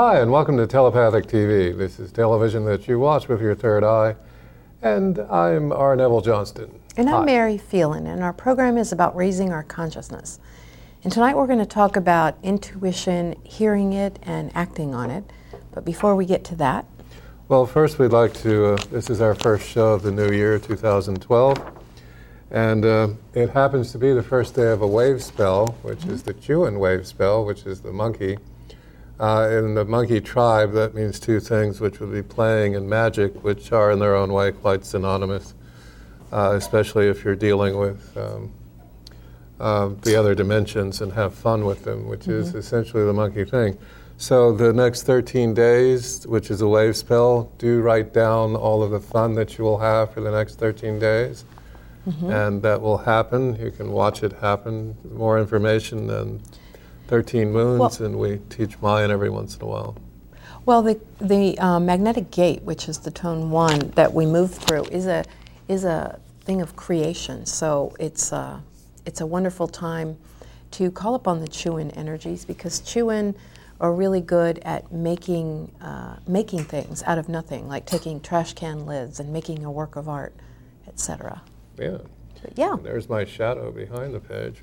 Hi, and welcome to Telepathic TV. This is television that you watch with your third eye. And I'm R. Neville Johnston. And I'm Hi. Mary Phelan, and our program is about raising our consciousness. And tonight we're going to talk about intuition, hearing it, and acting on it. But before we get to that, Well, first, we'd like to. Uh, this is our first show of the new year, 2012. And uh, it happens to be the first day of a wave spell, which is the Chuen wave spell, which is the monkey. Uh, in the monkey tribe, that means two things, which would be playing and magic, which are in their own way quite synonymous, uh, especially if you're dealing with um, uh, the other dimensions and have fun with them, which is essentially the monkey thing. So the next 13 days, which is a wave spell, do write down all of the fun that you will have for the next 13 days. And that will happen. You can watch it happen. More information than 13 moons, Well- and we teach Mayan every once in a while. well, the the uh, magnetic gate, which is the tone one that we move through, is a is a thing of creation. So it's uh, it's a wonderful time to call upon the Chuen energies because Chuen are really good at making uh, making things out of nothing, like taking trash can lids and making a work of art, etc. Yeah. Yeah, There's my shadow behind the page.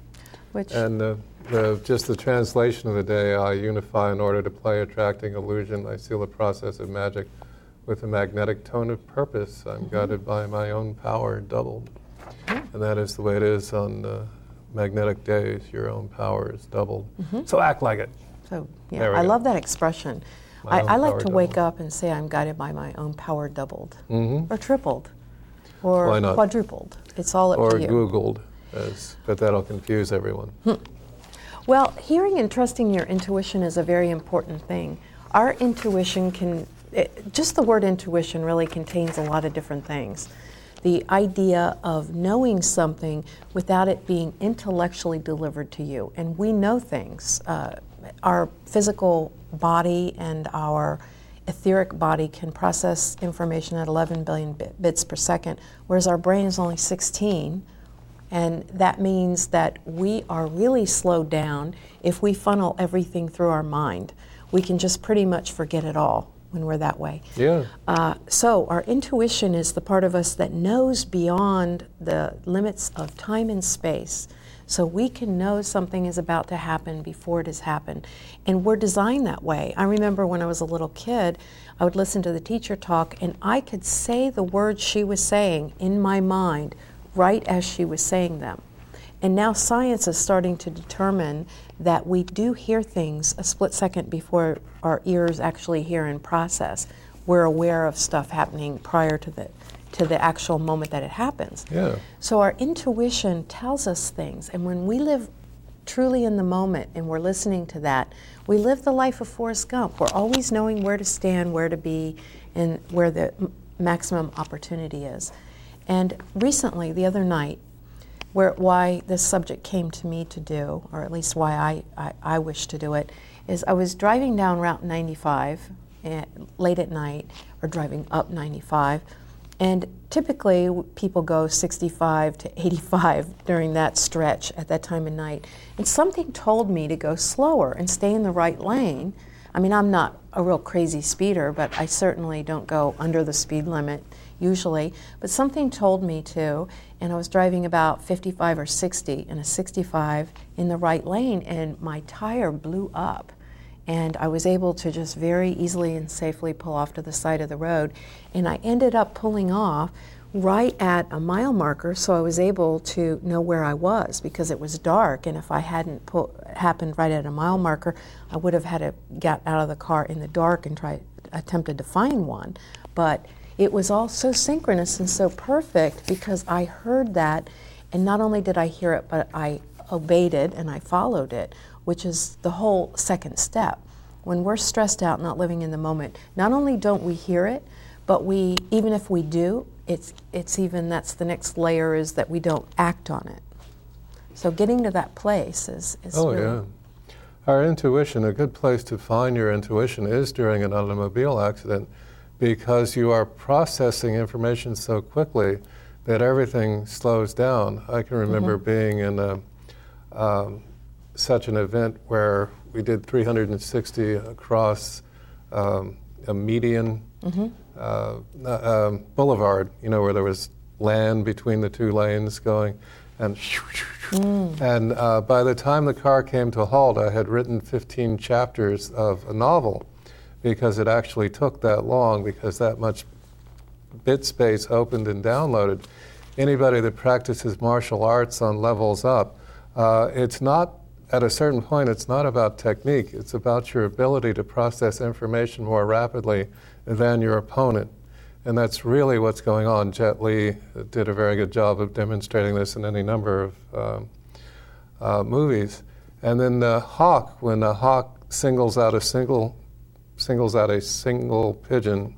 which And uh, the, just the translation of the day, I unify in order to play attracting illusion. I seal the process of magic with a magnetic tone of purpose. I'm guided by my own power doubled. And that is the way it is on uh, magnetic days. Your own power is doubled. So act like it. So yeah, I go. love that expression. I, I like power to wake up and say I'm guided by my own power doubled, Mhm. or tripled, or quadrupled. It's all up Or to you. Or Googled, as, but that'll confuse everyone. Well, hearing and trusting your intuition is a very important thing. Our intuition can, it, just the word intuition really contains a lot of different things. The idea of knowing something without it being intellectually delivered to you. And we know things. Uh, our physical body and our etheric body can process information at 11 billion bit- bits per second, whereas our brain is only 16. And that means that we are really slowed down if we funnel everything through our mind. We can just pretty much forget it all when we're that way. Yeah. Uh, so, our intuition is the part of us that knows beyond the limits of time and space. So, we can know something is about to happen before it has happened. And we're designed that way. I remember when I was a little kid, I would listen to the teacher talk, and I could say the words she was saying in my mind right as she was saying them. And now science is starting to determine that we do hear things a split second before our ears actually hear and process. We're aware of stuff happening prior to the to the actual moment that it happens. Yeah. So our intuition tells us things, and when we live truly in the moment and we're listening to that, we live the life of Forrest Gump. We're always knowing where to stand, where to be, and where the m- maximum opportunity is. And recently, the other night, where why this subject came to me to do, or at least why I, I, I wish to do it, is I was driving down Route 95 eh, late at night, or driving up 95, and typically people go 65 to 85 during that stretch at that time of night. And something told me to go slower and stay in the right lane. I mean, I'm not a real crazy speeder, but I certainly don't go under the speed limit usually. But something told me to, and I was driving about 55 or 60 in a 65 in the right lane, and my tire blew up. And I was able to just very easily and safely pull off to the side of the road. And I ended up pulling off right at a mile marker, so I was able to know where I was because it was dark. And if I hadn't pull, happened right at a mile marker, I would have had to get out of the car in the dark and try attempted to find one. But it was all so synchronous and so perfect because I heard that, and not only did I hear it, but I obeyed it and I followed it, which is the whole second step. When we're stressed out, not living in the moment, not only don't we hear it, but we, even if we do, it's, it's even, that's the next layer is that we don't act on it. So getting to that place is, is Oh, really, yeah. Our intuition, a good place to find your intuition is during an automobile accident because you are processing information so quickly that everything slows down. I can remember being in a, um, such an event where we did 360 across um, a median uh, uh, um, boulevard, you know, where there was land between the two lanes going, and and uh, by the time the car came to a halt, I had written 15 chapters of a novel because it actually took that long because that much bit space opened and downloaded. Anybody that practices martial arts on levels up, uh, it's not at a certain point, it's not about technique, it's about your ability to process information more rapidly than your opponent. And that's really what's going on. Jet Li did a very good job of demonstrating this in any number of um, uh, movies. And then the Hawk, when the hawk singles out a single, singles out a single pigeon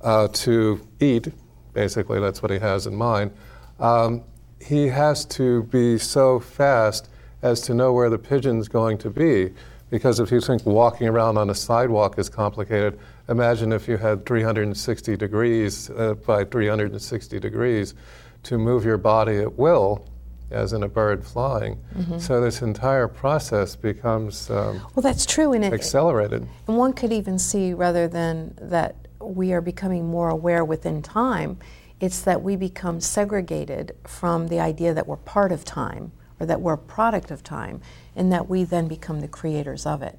uh, to eat, basically that's what he has in mind. Um, he has to be so fast as to know where the pigeon's going to be. Because if you think walking around on a sidewalk is complicated, imagine if you had 360 degrees uh, by 360 degrees to move your body at will, as in a bird flying. Mm-hmm. So this entire process becomes um, well. That's true, and it, accelerated. And one could even see, rather than that, we are becoming more aware within time. It's that we become segregated from the idea that we're part of time or that we're a product of time, and that we then become the creators of it.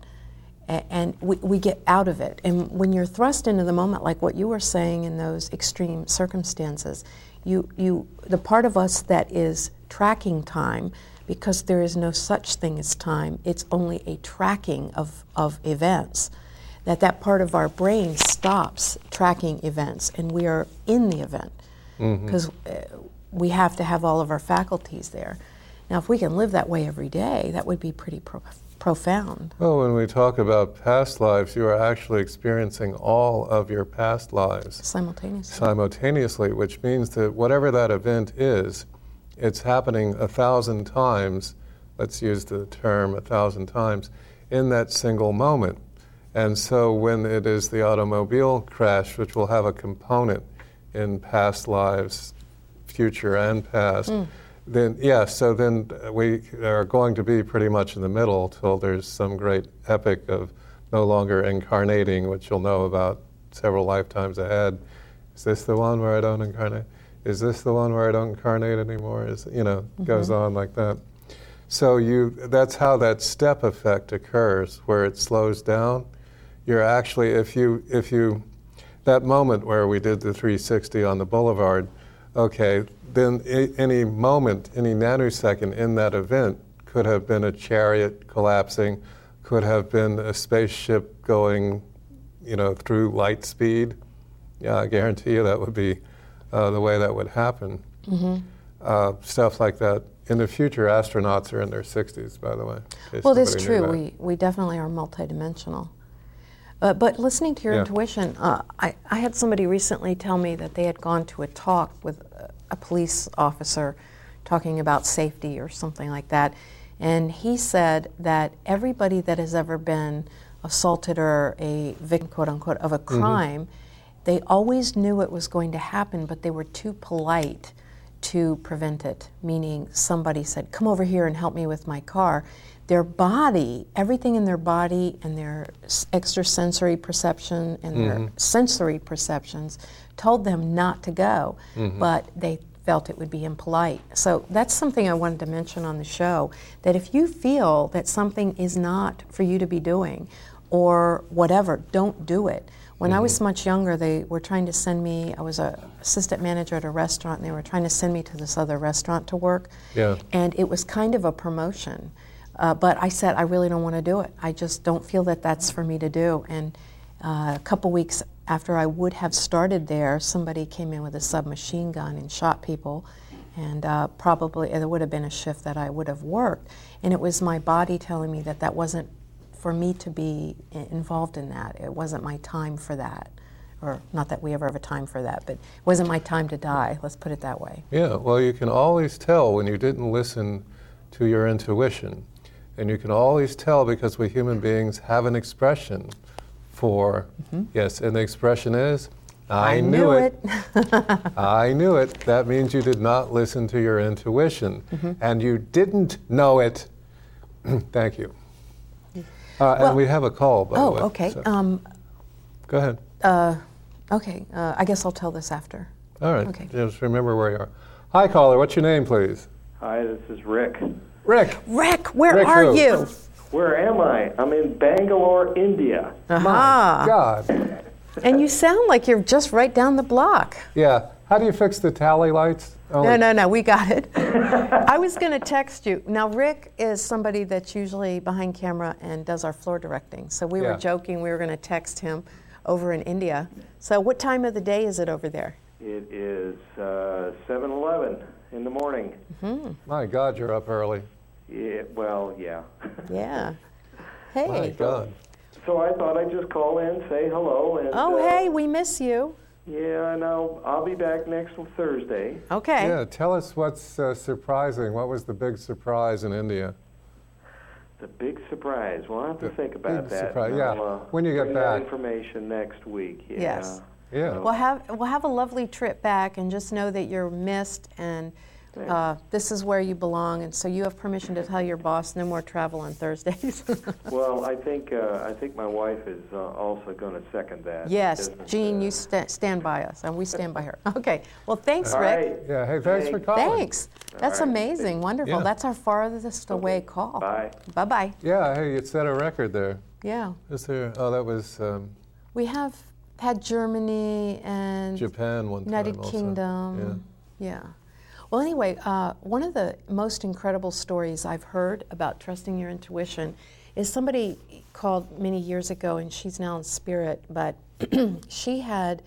and we, we get out of it. And when you're thrust into the moment, like what you were saying in those extreme circumstances, you, you, the part of us that is tracking time, because there is no such thing as time, it's only a tracking of, of events, that that part of our brain stops tracking events and we are in the event because mm-hmm. uh, we have to have all of our faculties there. Now, if we can live that way every day, that would be pretty pro- profound. Well, when we talk about past lives, you are actually experiencing all of your past lives simultaneously. Simultaneously, which means that whatever that event is, it's happening a thousand times. Let's use the term a thousand times in that single moment. And so, when it is the automobile crash, which will have a component in past lives, future and past. Mm then yeah, so then we are going to be pretty much in the middle till there's some great epic of no longer incarnating, which you'll know about several lifetimes ahead. Is this the one where I don't incarnate? Is this the one where I don't incarnate anymore? Is you know mm-hmm. goes on like that. So you that's how that step effect occurs, where it slows down. You're actually if you if you that moment where we did the 360 on the boulevard, okay, then any moment, any nanosecond in that event could have been a chariot collapsing, could have been a spaceship going, you know, through light speed. Yeah, I guarantee you that would be uh, the way that would happen. Mm-hmm. Uh, stuff like that. In the future, astronauts are in their 60s, by the way. Well, that's true. We, we definitely are multidimensional. Uh, but listening to your yeah. intuition, uh, I, I had somebody recently tell me that they had gone to a talk with a police officer talking about safety or something like that. And he said that everybody that has ever been assaulted or a victim, quote unquote, of a mm-hmm. crime, mm-hmm. They always knew it was going to happen, but they were too polite to prevent it. Meaning, somebody said, Come over here and help me with my car. Their body, everything in their body and their extrasensory perception and mm-hmm. their sensory perceptions told them not to go, mm-hmm. but they felt it would be impolite. So that's something I wanted to mention on the show that if you feel that something is not for you to be doing or whatever, don't do it. When mm-hmm. I was mm-hmm. much younger, they were trying to send me, I was a assistant manager at a restaurant, and they were trying to send me to this other restaurant to work. Yeah. And it was kind of a promotion. Uh, but I said, I really don't want to do it. I just don't feel that that's for me to do. And uh, a couple weeks after I would have started there, somebody came in with a submachine gun and shot people. And uh, probably there would have been a shift that I would have worked. And it was my body telling me that that wasn't for me to be involved in that. It wasn't my time for that. Or not that we ever have a time for that, but it wasn't my time to die, let's put it that way. Yeah, well, you can always tell when you didn't listen to your intuition. And you can always tell because we human beings have an expression for, mm-hmm. yes, and the expression is, I, I knew, knew, it. it. I knew it. That means you did not listen to your intuition. Mm-hmm. And you didn't know it. Thank you. Uh, well, and we have a call, by oh, the way. Oh, okay. So. Um, Go ahead. Uh, okay, uh, I guess I'll tell this after. All right. Okay. Just remember where you are. Hi, caller. What's your name, please? Hi, this is Rick. Rick. Rick, where Rick are who? you? Where am I? I'm in Bangalore, India. My God. And you sound like you're just right down the block. Yeah. How do you fix the tally lights? No, Only- no, no, we got it. I was going to text you. Now, Rick is somebody that's usually behind camera and does our floor directing. So we Yeah. were joking we were going to text him over in India. So, what time of the day is it over there? It is uh, 7:11 in the morning. My God, you're up early. Yeah, well, yeah. Yeah. My Hey. God. so I thought I'd just call in, say hello, and Oh, uh, hey, we miss you. Yeah, and I'll I'll be back next Thursday. Okay. Yeah, tell us what's uh, surprising. What was the big surprise in India? The big surprise. Well, I have to The think about big that. surprise, yeah. I'll, uh, When you get bring that back. information next week. Yeah. Yes. Yeah. We'll have we'll have a lovely trip back, and just know that you're missed, and uh, this is where you belong. And so you have permission to tell your boss no more travel on Thursdays. Well, I think uh, I think my wife is uh, also going to second that. yes, Isn't, Jean, uh, you sta stand by us, and we stand by her. Okay. Well, thanks, All Rick. right. Yeah, hey, thanks for calling. Thanks. That's right. amazing. Wonderful. Yeah. That's our farthest away call. Bye. Bye bye. Yeah, hey, you set a record there. Yeah. Is there? Oh, that was um, We have had Germany and Japan one United time also. Kingdom. Yeah. Well, anyway, uh, one of the most incredible stories I've heard about trusting your intuition is somebody called many years ago, and she's now in spirit, but she had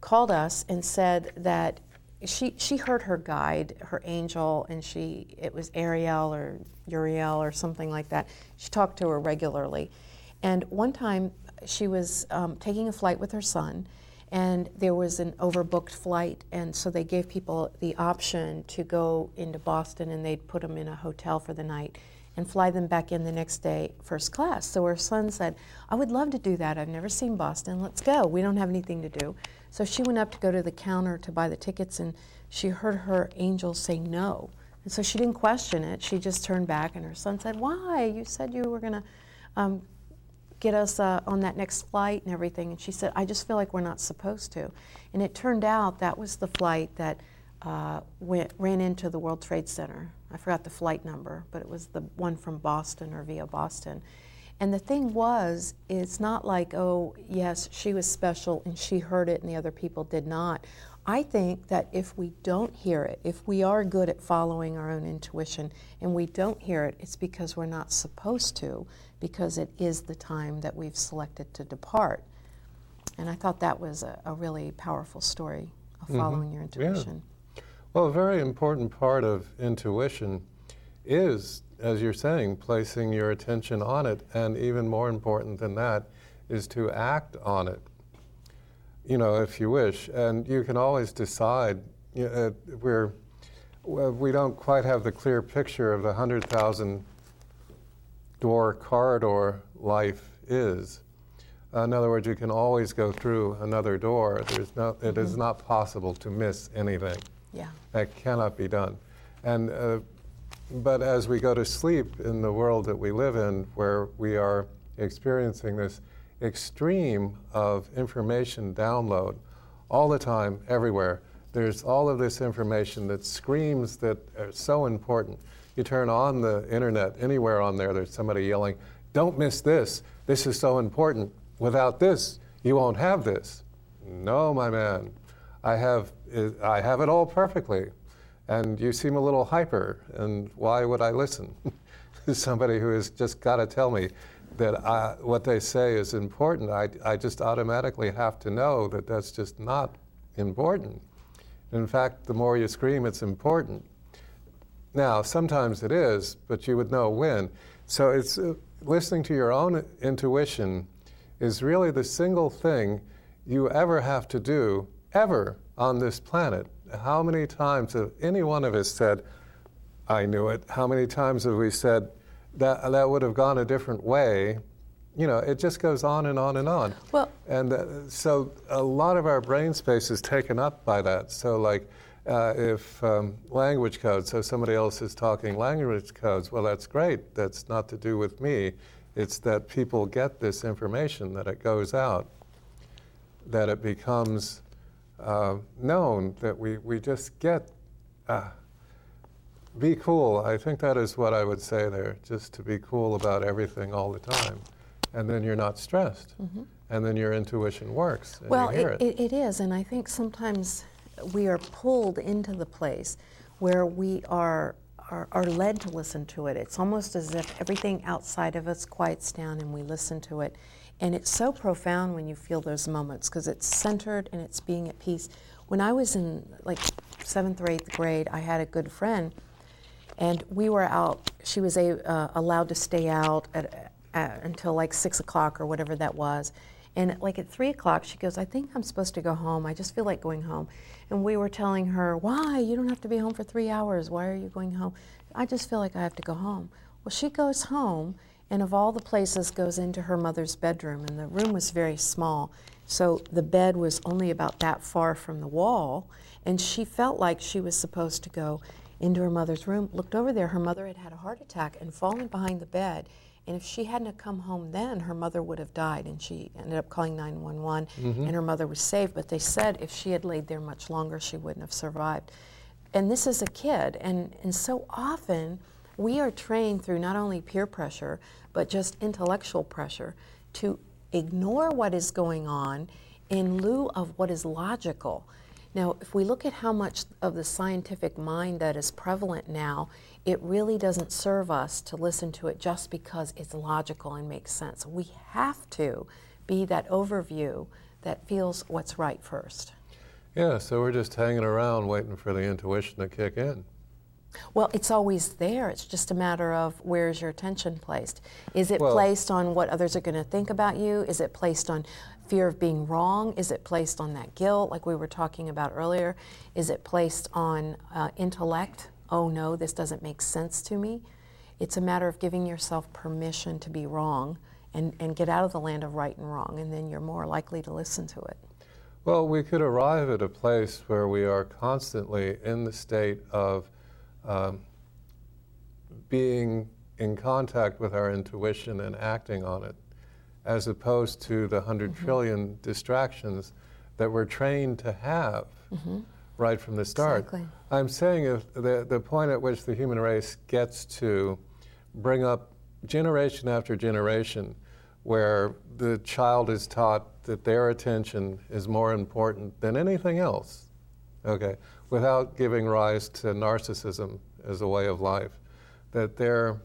called us and said that she she heard her guide, her angel, and she it was Ariel or Uriel or something like that. She talked to her regularly, and one time she was um, taking a flight with her son, and there was an overbooked flight, and so they gave people the option to go into Boston, and they'd put them in a hotel for the night and fly them back in the next day first class. So her son said, I would love to do that. I've never seen Boston. Let's go. We don't have anything to do. So she went up to go to the counter to buy the tickets and she heard her angel say no. And so she didn't question it. She just turned back and her son said, Why? You said you were going to um, get us uh, on that next flight and everything. And she said, I just feel like we're not supposed to. And it turned out that was the flight that uh, went, ran into the World Trade Center. I forgot the flight number, but it was the one from Boston or via Boston. And the thing was, it's not like, oh, yes, she was special and she heard it and the other people did not. I think that if we don't hear it, if we are good at following our own intuition and we don't hear it, it's because we're not supposed to, because it is the time that we've selected to depart. And I thought that was a, a really powerful story of following your Mm-hmm. Yeah. intuition. Well, a very important part of intuition is, as you're saying, placing your attention on it, and even more important than that is to act on it. You know, if you wish, and you can always decide. You know, uh, we're we don't quite have the clear picture of the hundred thousand door corridor life is. In other words, you can always go through another door. There's no, it is not possible to miss anything. Yeah. That cannot be done. And, uh, but as we go to sleep in the world that we live in, where we are experiencing this extreme of information download all the time, everywhere, there's all of this information that screams that are so important. You turn on the internet, anywhere on there, there's somebody yelling, Don't miss this. This is so important. Without this, you won't have this. No, my man. I have, eh, I have it all perfectly. And you seem a little hyper, and why would I listen? To somebody who has just got to tell me that I, what they say is important. I, I just automatically have to know that that's just not important. In fact, the more you scream, it's important. Now, sometimes it is, but you would know when. So it's uh, listening to your own intuition is really the single thing you ever have to do ever on this planet. How many times have any one of us said, I knew it? How many times have we said, that, that would have gone a different way? You know, it just goes on and on and on. Well- and uh, so a lot of our brain space is taken up by that. So, like, uh, if um, language codes, so somebody else is talking language codes, well, that's great. That's not to do with me. It's that people get this information, that it goes out. that it becomes uh, known that we, we just get uh, be cool. I think that is what I would say there, just to be cool about everything all the time. And then you're not stressed. Mm-hmm. And then your intuition works. And Well, you hear it, it, it is, and I think sometimes we are pulled into the place where we are, are, are led to listen to it. It's almost as if everything outside of us quiets down and we listen to it. And it's so profound when you feel those moments because it's centered and it's being at peace. When I was in like seventh or eighth grade, I had a good friend, and we were out. She was a, uh, allowed to stay out at, uh, until like six o'clock or whatever that was. And like at three o'clock, she goes, I think I'm supposed to go home. I just feel like going home. And we were telling her, Why? You don't have to be home for three hours. Why are you going home? I just feel like I have to go home. Well, she goes home, and of all the places, goes into her mother's bedroom. And the room was very small. So the bed was only about that far from the wall. And she felt like she was supposed to go into her mother's room. Looked over there, her mother had had a heart attack and fallen behind the bed. And if she hadn't have come home then, her mother would have died. And she ended up calling 911, mm-hmm. and her mother was saved. But they said if she had laid there much longer, she wouldn't have survived. And this is a kid. And, and so often, we are trained through not only peer pressure, but just intellectual pressure to ignore what is going on in lieu of what is logical. Now, if we look at how much of the scientific mind that is prevalent now, it really doesn't serve us to listen to it just because it's logical and makes sense. We have to be that overview that feels what's right first. Yeah, so we're just hanging around waiting for the intuition to kick in. Well, it's always there. It's just a matter of where is your attention placed. Is it Well- placed on what others are going to think about you? Is it placed on fear of being wrong? Is it placed on that guilt, like we were talking about earlier? Is it placed on uh, intellect? Oh no, this doesn't make sense to me. It's a matter of giving yourself permission to be wrong and, and get out of the land of right and wrong, and then you're more likely to listen to it. Well, we could arrive at a place where we are constantly in the state of um, being in contact with our intuition and acting on it, as opposed to the 100 trillion distractions that we're trained to have right from the start. Exactly. I'm saying if the, the point at which the human race gets to bring up generation after generation where the child is taught that their attention is more important than anything else, okay, without giving rise to narcissism as a way of life, that their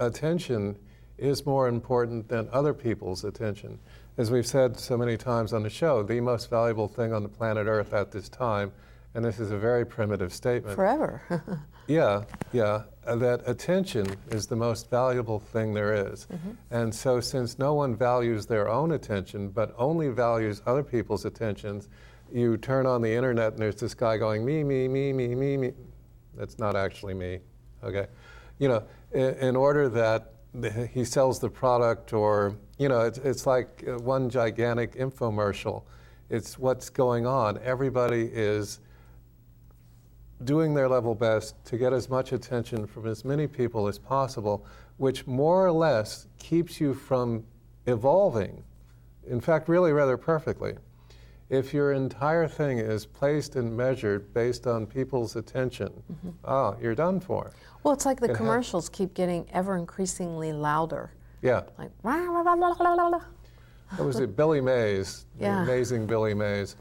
attention is more important than other people's attention. As we've said so many times on the show, the most valuable thing on the planet Earth at this time, and this is a very primitive statement. Forever. Yeah, yeah. uh, that attention is the most valuable thing there is. And so, since no one values their own attention, but only values other people's attentions, you turn on the internet and there's this guy going, me, me, me, me, me, me. That's not actually me, okay? You know, in, in order that he sells the product, or, you know, it's, it's like uh, one gigantic infomercial. It's what's going on. Everybody is doing their level best to get as much attention from as many people as possible, which more or less keeps you from evolving. In fact, really rather perfectly. If your entire thing is placed and measured based on people's attention, ah, you're done for. well, it's like the It commercials keep getting ever increasingly louder. Yeah. Like, rah, rah, rah, rah, rah, rah. That was it, Billy Mays, Yeah. the amazing Billy Mays,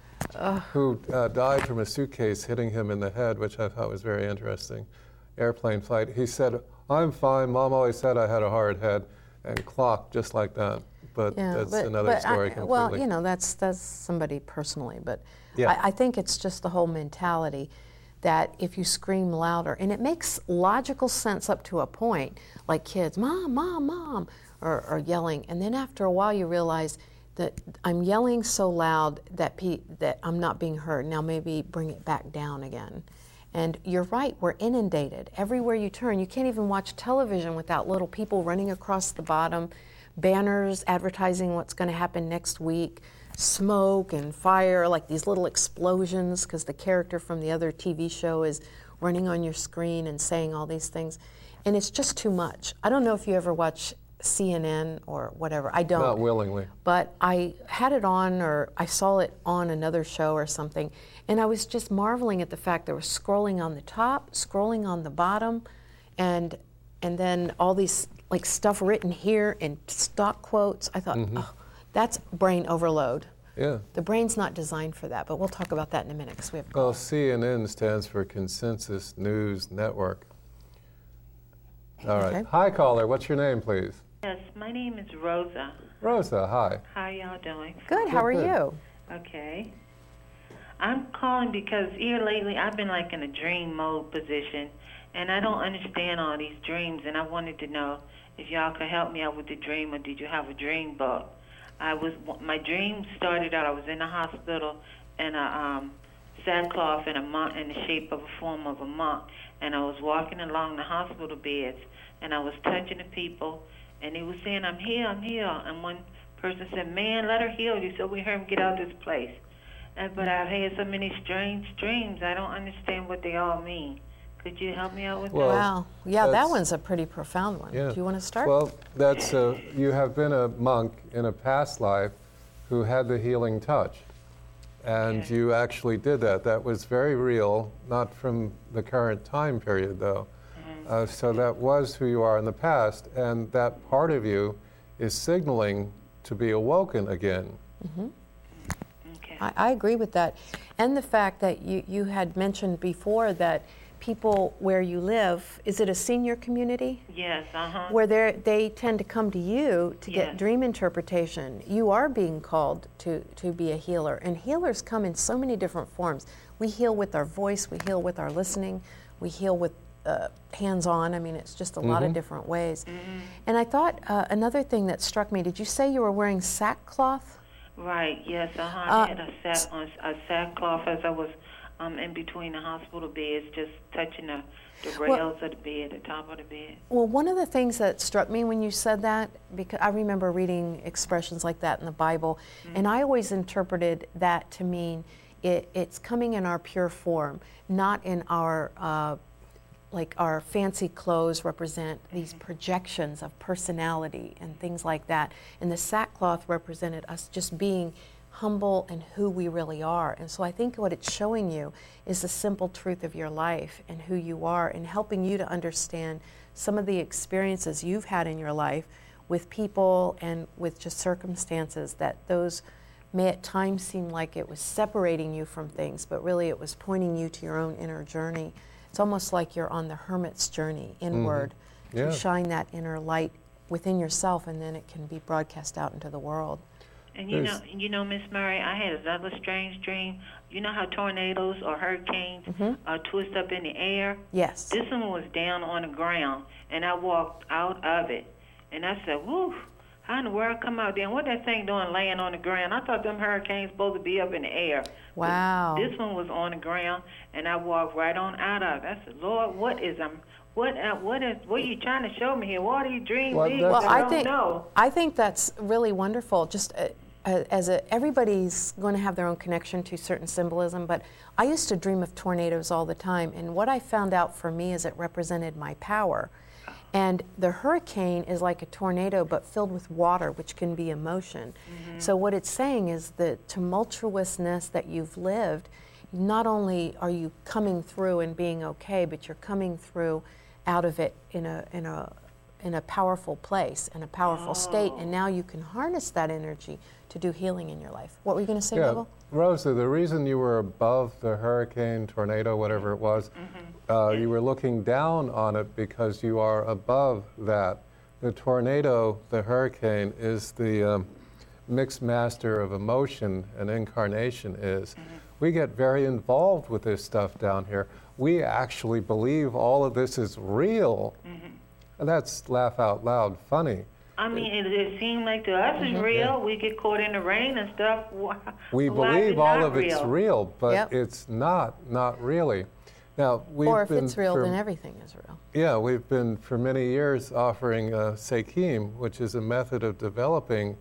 who uh, died from a suitcase hitting him in the head, which I thought was very interesting. Airplane flight. He said, I'm fine. Mom always said I had a hard head, and clocked just like that. But that's another but story I, completely. Well, you know, that's that's somebody personally, but Yeah. I, I think it's just the whole mentality that if you scream louder, and it makes logical sense up to a point, like kids, mom, mom, mom, or, or yelling, and then after a while you realize that I'm yelling so loud that pe- that I'm not being heard. Now maybe bring it back down again. And you're right, we're inundated. Everywhere you turn, you can't even watch television without little people running across the bottom, banners advertising what's going to happen next week, smoke and fire, like these little explosions, because the character from the other TV show is running on your screen and saying all these things. And it's just too much. I don't know if you ever watch CNN or whatever. I don't. Not willingly. But I had it on, or I saw it on another show or something, and I was just marveling at the fact there was scrolling on the top, scrolling on the bottom, and and then all these like stuff written here in stock quotes. I thought, oh, that's brain overload. Yeah. The brain's not designed for that, but we'll talk about that in a minute because we have. Well, CNN stands for Consensus News Network. All right. Okay. Hi, caller. What's your name, please? Yes, my name is Rosa. Rosa, hi. How y'all doing? Good. How are Good. you? Okay. I'm calling because here lately I've been like in a dream mode position, and I don't understand all these dreams, and I wanted to know if y'all could help me out with the dream, or did you have a dream book? I was my dream started out. I was in the hospital in a um, sackcloth in a monk in the shape of a form of a monk, and I was walking along the hospital beds, and I was touching the people, and they were saying, "I'm here, I'm here," and one person said, "Man, let her heal you, so we heard him get out of this place." And, but I've had so many strange dreams. I don't understand what they all mean. Could you help me out with Well, that? Wow. Yeah, that one's a pretty profound one. Yeah. Do you want to start? Well, that's uh, you have been a monk in a past life who had the healing touch, and Okay. you actually did that. That was very real, not from the current time period, though. Mm-hmm. Uh, so that was who you are in the past, and that part of you is signaling to be awoken again. okay. I, I agree with that. And the fact that you, you had mentioned before that people where you live, is it a senior community? yes, uh huh. Where they they tend to come to you to get dream interpretation. You are being called to, to be a healer. And healers come in so many different forms. We heal with our voice, we heal with our listening, we heal with uh, hands on. I mean, it's just a lot of different ways. And I thought uh, another thing that struck me did you say you were wearing sackcloth? Right. Yes. Uh huh. Uh, I had a sack on a sackcloth as I was um in between the hospital beds, just touching the the Well- rails of the bed, the top of the bed. Well, one of the things that struck me when you said that, because I remember reading expressions like that in the Bible, and I always interpreted that to mean it, it's coming in our pure form, not in our. Uh, like our fancy clothes represent mm-hmm. these projections of personality and things like that. And the sackcloth represented us just being humble and who we really are. And so I think what it's showing you is the simple truth of your life and who you are and helping you to understand some of the experiences you've had in your life with people and with just circumstances that those may at times seem like it was separating you from things, but really it was pointing you to your own inner journey. It's almost like you're on the hermit's journey inward mm-hmm. Yeah. to shine that inner light within yourself, and then it can be broadcast out into the world. And you know, you know, Miss Murray, I had another strange dream. You know how tornadoes or hurricanes mm-hmm. are twist up in the air? Yes. This one was down on the ground, and I walked out of it, and I said, "Woo! How in the world come out there? And what that thing doing laying on the ground? I thought them hurricanes supposed to be up in the air. But Wow. This one was on the ground, and I walked right on out of it. I said, Lord, what is um, what uh, what is what are you trying to show me here? What are you dreaming? Well, Well, I I don't think know. I think that's really wonderful. Just uh, uh, as a, everybody's going to have their own connection to certain symbolism, but I used to dream of tornadoes all the time, and what I found out for me is it represented my power. And the hurricane is like a tornado, but filled with water, which can be emotion. Mm-hmm. So what it's saying is the tumultuousness that you've lived. Not only are you coming through and being okay, but you're coming through out of it in a in a in a powerful place, in a powerful state, and oh. now you can harness that energy to do healing in your life. What were you going to say, Yeah, Bible? Rosa, the reason you were above the hurricane, tornado, whatever it was, mm-hmm. Uh, you were looking down on it because you are above that. The tornado, the hurricane, is the um, mixed master of emotion and incarnation is. We get very involved with this stuff down here. We actually believe all of this is real. And that's laugh out loud funny. I mean, it, it seemed like to us it's real. We get caught in the rain and stuff. Why, We why believe it all not of it's real? real, but Yep. it's not, not really. Now, we've Or if been it's real, for, then everything is real. Yeah, we've been for many years offering uh, Seichim, which is a method of developing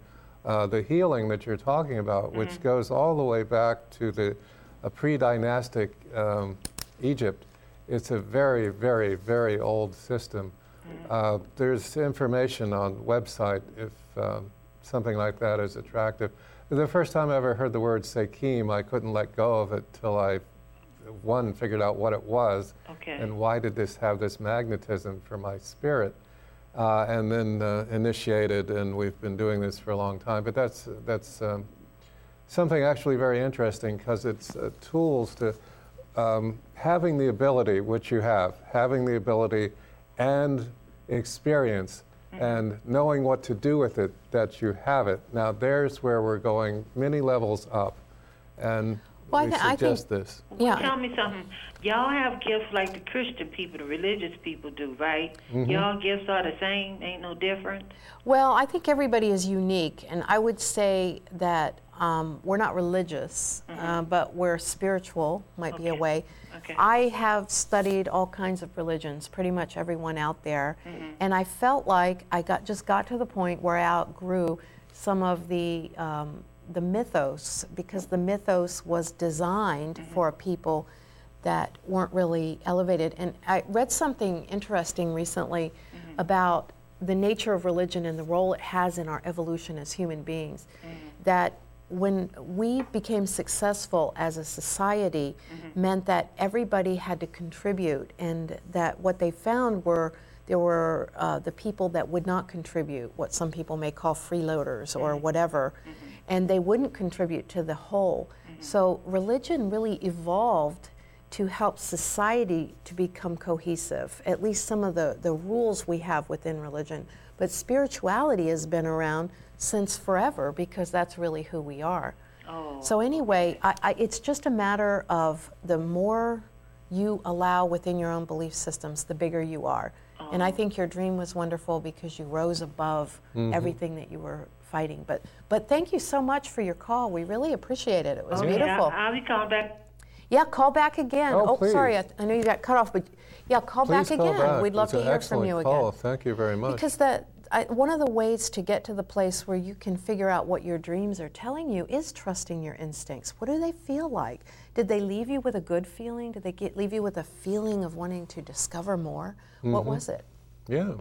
uh, the healing that you're talking about, which Mm-hmm. goes all the way back to the uh, pre-dynastic um, Egypt. It's a very, very, very old system Uh, there's information on website if um, something like that is attractive. The first time I ever heard the word Seichim, I couldn't let go of it till I, one, figured out what it was, Okay. and why did this have this magnetism for my spirit, uh, and then uh, initiated, and we've been doing this for a long time. But that's that's um, something actually very interesting because it's uh, tools to um, having the ability, which you have, having the ability and experience and knowing what to do with it that you have it. Now, there's where we're going many levels up. And Well, I we thi- I think- suggest this. Yeah. Tell me something. Y'all have gifts like the Christian people, the religious people do, right? Mm-hmm. Y'all gifts are the same. Ain't no different. Well, I think everybody is unique, and I would say that um, we're not religious, uh, but we're spiritual, might be a way. Okay. I have studied all kinds of religions, pretty much everyone out there, and I felt like I got just got to the point where I outgrew some of the um, the mythos because the mythos was designed mm-hmm. for people that weren't really elevated. And I read something interesting recently mm-hmm. about the nature of religion and the role it has in our evolution as human beings. Mm-hmm. That when we became successful as a society meant that everybody had to contribute, and that what they found were there were uh, the people that would not contribute, what some people may call freeloaders or whatever, and they wouldn't contribute to the whole. Mm-hmm. So religion really evolved to help society to become cohesive, at least some of the, the rules we have within religion. But spirituality has been around since forever because that's really who we are. Oh. So, anyway, I, I, it's just a matter of the more you allow within your own belief systems, the bigger you are. Oh. And I oh. think your dream was wonderful because you rose above mm-hmm. everything that you were fighting. But, but thank you so much for your call. We really appreciate it. It was Okay, beautiful. I, I'll be calling back. Yeah, call back again. Oh, sorry, I. I know you got cut off, but yeah, call Please back call again. back. We'd love It's to an hear from excellent you call. again. Thank you very much. Because the, I, one of the ways to get to the place where you can figure out what your dreams are telling you is trusting your instincts. What do they feel like? Did they leave you with a good feeling? Did they get, leave you with a feeling of wanting to discover more? Mm-hmm. What was it? Yeah.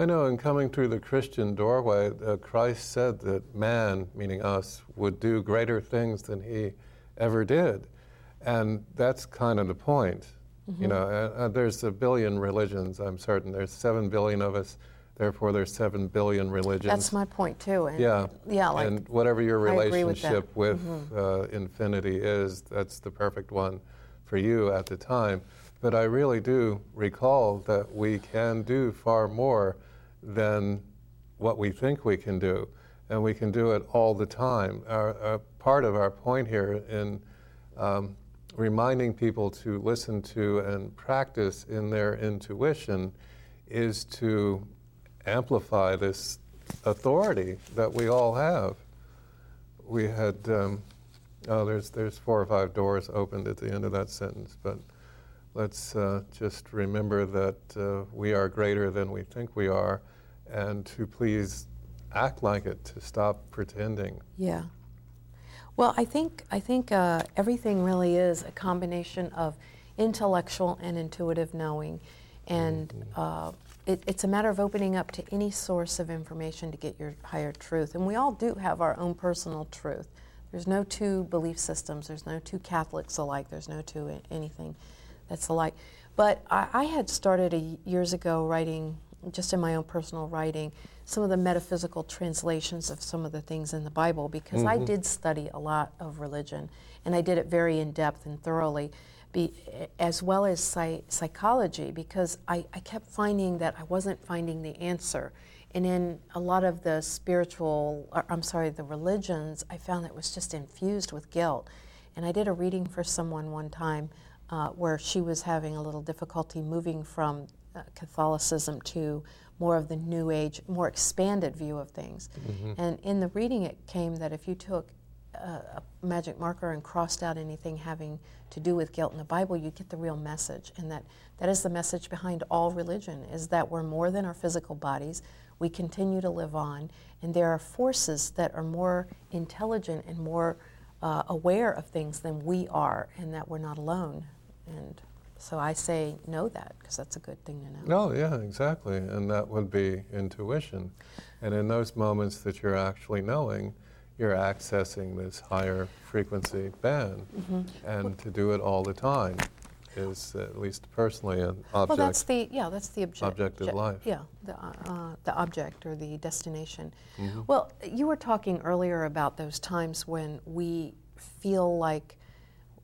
I know, in coming through the Christian doorway, uh, Christ said that man, meaning us, would do greater things than he ever did. And that's kind of the point. You know, uh, uh, there's a billion religions, I'm certain. There's seven billion of us, therefore, there's seven billion religions. That's my point too. And Yeah. yeah, like and whatever your I agree with. Mm-hmm. relationship with, uh, infinity is, that's the perfect one for you at the time. But I really do recall that we can do far more than what we think we can do, and we can do it all the time. Our, uh, part of our point here in um, reminding people to listen to and practice in their intuition is to amplify this authority that we all have. We had, um, oh, there's, there's four or five doors opened at the end of that sentence, but let's uh, just remember that uh, we are greater than we think we are and to please act like it, to stop pretending. Yeah. Well, I think I think uh, everything really is a combination of intellectual and intuitive knowing, and uh, it, it's a matter of opening up to any source of information to get your higher truth. And we all do have our own personal truth. There's no two belief systems. There's no two Catholics alike. There's no two anything that's alike. But I, I had started a, years ago writing, just in my own personal writing, some of the metaphysical translations of some of the things in the Bible because I mm-hmm. did study a lot of religion and I did it very in depth and thoroughly, be, as well as psy, psychology because I, I kept finding that I wasn't finding the answer. And in a lot of the spiritual, or, I'm sorry, the religions, I found that it was just infused with guilt. And I did a reading for someone one time uh, where she was having a little difficulty moving from uh, Catholicism to more of the New Age, more expanded view of things. And in the reading, it came that if you took a, a magic marker and crossed out anything having to do with guilt in the Bible, you get the real message. And that, that is the message behind all religion, is that we're more than our physical bodies. We continue to live on, and there are forces that are more intelligent and more uh, aware of things than we are, and that we're not alone. And So I say know that because that's a good thing to know. Oh, yeah, exactly. And that would be intuition. And in those moments that you're actually knowing, you're accessing this higher frequency band. Mm-hmm. And to do it all the time is, at least personally, an object. Well, that's the yeah, that's the object. Object of life. Yeah, the uh, uh, the object or the destination. Mm-hmm. Well, you were talking earlier about those times when we feel like,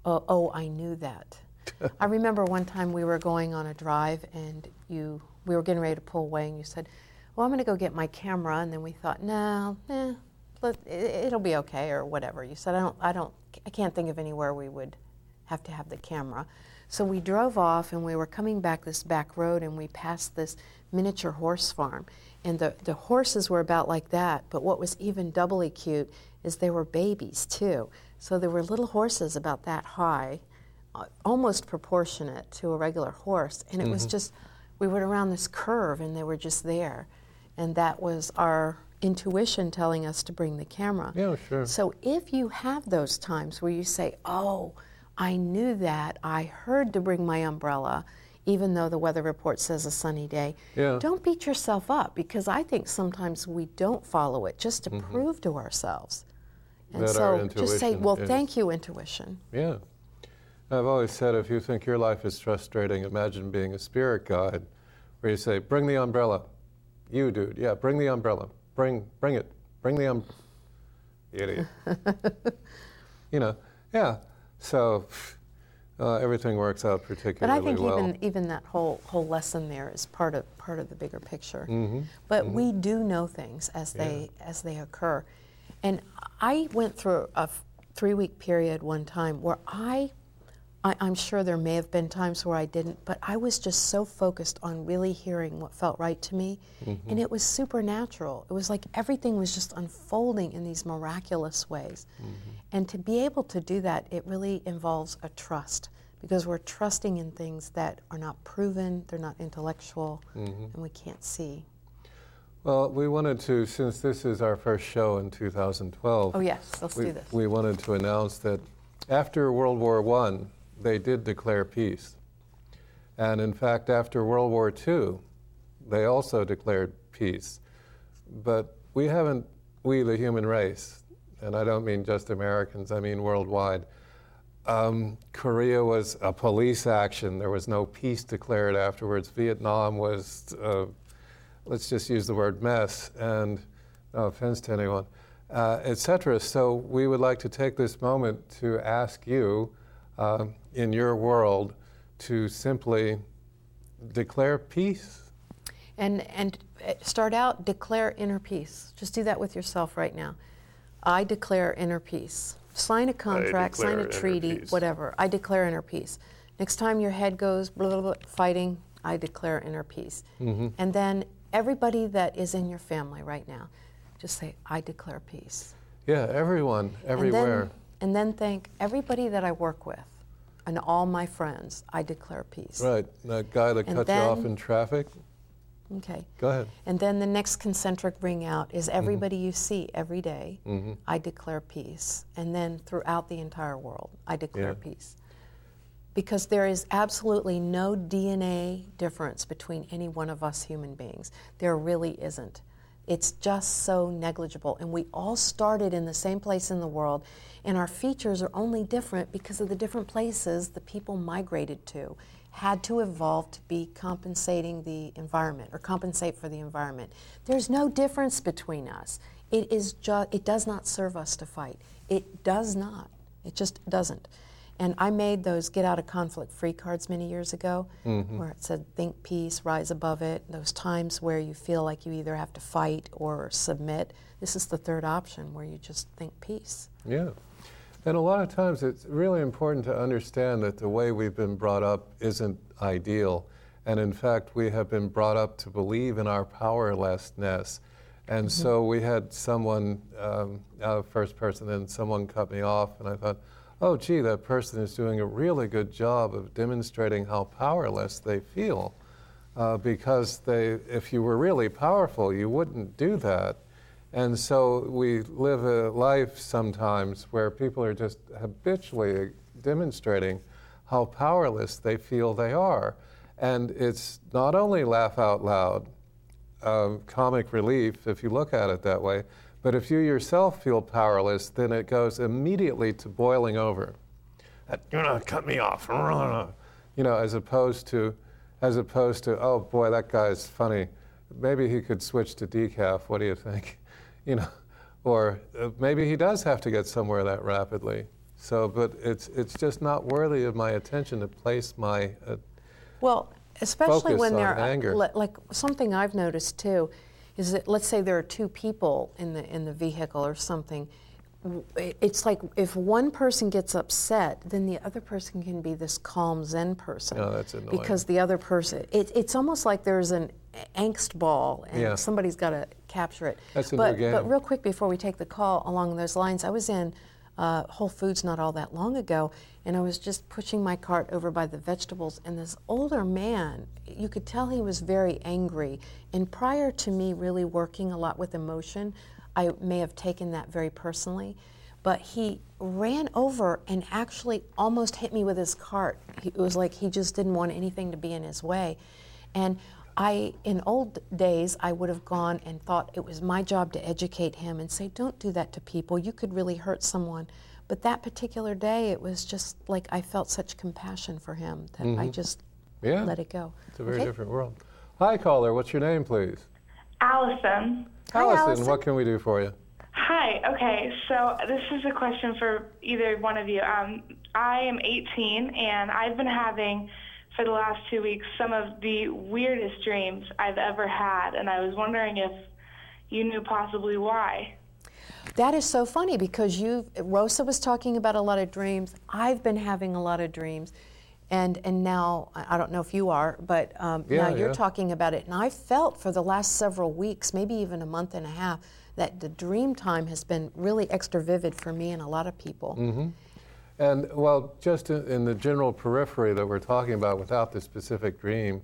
oh, oh I knew that. I remember one time we were going on a drive and you we were getting ready to pull away and you said, "Well, I'm going to go get my camera," and then we thought, "No, nah, let, it, it'll be okay," or whatever. You said, "I don't, I don't, I can't think of anywhere we would." have to have the camera. So we drove off and we were coming back this back road and we passed this miniature horse farm. And the, the horses were about like that, but what was even doubly cute is they were babies too. So there were little horses about that high, almost proportionate to a regular horse. And it was just, we went around this curve and they were just there. And that was our intuition telling us to bring the camera. Yeah, sure. So if you have those times where you say, oh, I knew that, I heard to bring my umbrella, even though the weather report says a sunny day, Yeah. don't beat yourself up because I think sometimes we don't follow it just to prove to ourselves. And Mm-hmm. That so just say, well, thank you, intuition. Yeah. I've always said if you think your life is frustrating, imagine being a spirit guide where you say, Bring the umbrella. You, dude. Yeah, bring the umbrella. Bring, bring it. Bring the umbrella. Idiot. you know, yeah. So uh, everything works out particularly well. But I think well. even even that whole whole lesson there is part of part of the bigger picture. Mhm, But we do know things as they as they occur, and I went through a three week period one time where I, I I'm sure there may have been times where I didn't, but I was just so focused on really hearing what felt right to me, mm-hmm. and it was supernatural. It was like everything was just unfolding in these miraculous ways, mm-hmm. and to be able to do that, it really involves a trust because we're trusting in things that are not proven, they're not intellectual, mm-hmm. and we can't see. Well, we wanted to, since this is our first show in 2012. Oh, yes, let's we, do this. We wanted to announce that after World War I, they did declare peace. And in fact, after World War II, they also declared peace. But we haven't, we the human race, and I don't mean just Americans, I mean worldwide. Um, Korea was a police action. There was no peace declared afterwards. Vietnam was, uh, let's just use the word mess, and no offense to anyone, uh, etc. So we would like to take this moment to ask you, uh, in your world, to simply declare peace. And and uh, start out declare inner peace. Just do that with yourself right now. I declare inner peace. Sign a contract, sign a treaty, peace. whatever. I declare inner peace. Next time your head goes blah, blah, blah, fighting, I declare inner peace. Mm-hmm. And then everybody that is in your family right now, just say I declare peace. Yeah, everyone, everywhere. And then, thank everybody that I work with and all my friends. I declare peace. right, that guy that And cut you off in traffic. Okay. Go ahead. And then the next concentric ring out is everybody you see every day, Mhm. I declare peace. And then throughout the entire world, I declare Yeah. peace. Because there is absolutely no DNA difference between any one of us human beings. There really isn't. It's just so negligible. And we all started in the same place in the world, and our features are only different because of the different places the people migrated to, had to evolve to be compensating the environment or compensate for the environment. There's no difference between us. It is just it does not serve us to fight. It does not. It just doesn't. And I made those get out of conflict free cards many years ago mm-hmm. where it said think peace, rise above it. Those times where you feel like you either have to fight or submit. This is the third option where you just think peace. Yeah. And a lot of times it's really important to understand that the way we've been brought up isn't ideal. And in fact, we have been brought up to believe in our powerlessness. And so we had someone, um, uh, first person, and someone cut me off, and I thought, oh, gee, that person is doing a really good job of demonstrating how powerless they feel. Uh, because they, if you were really powerful, you wouldn't do that. And so we live a life sometimes where people are just habitually demonstrating how powerless they feel they are. And it's not only laugh out loud, uh, comic relief, if you look at it that way, but if you yourself feel powerless, then it goes immediately to boiling over. You're gonna cut me off, you know, as opposed to, as opposed to, oh boy, that guy's funny. Maybe he could switch to decaf. What do you think? You know, or uh, maybe he does have to get somewhere that rapidly. So, but it's it's just not worthy of my attention to place my uh, well, especially when on they're anger. like something I've noticed too is that let's say there are two people in the in the vehicle or something. It's like if one person gets upset, then the other person can be this calm Zen person. Oh, that's annoying. Because the other person, it, it's almost like there's an angst ball, and Yeah. somebody's got to capture it. That's a new but, game. But real quick before we take the call along those lines, I was in uh, Whole Foods not all that long ago, and I was just pushing my cart over by the vegetables, and this older man, you could tell he was very angry. And prior to me really working a lot with emotion, I may have taken that very personally. But he ran over and actually almost hit me with his cart. He- It was like he just didn't want anything to be in his way. And I, in old days, I would have gone and thought it was my job to educate him and say, don't do that to people. You could really hurt someone. But that particular day, it was just like I felt such compassion for him that I just Mm-hmm. yeah. let it go. It's a very Okay? different world. Hi, caller. What's your name, please? Allison. Hi, Allison, Allison. what can we do for you? Hi. Okay. So this is a question for either one of you. Um, I am 18, and I've been having for the last two weeks some of the weirdest dreams I've ever had, and I was wondering if you knew possibly why. That is so funny because you, Rosa was talking about a lot of dreams. I've been having a lot of dreams, and and now I don't know if you are, but um, Yeah, now you're yeah. talking about it. And I felt for the last several weeks, maybe even a month and a half, that the dream time has been really extra vivid for me and a lot of people. Mm-hmm. And well, just in, in the general periphery that we're talking about without the specific dream,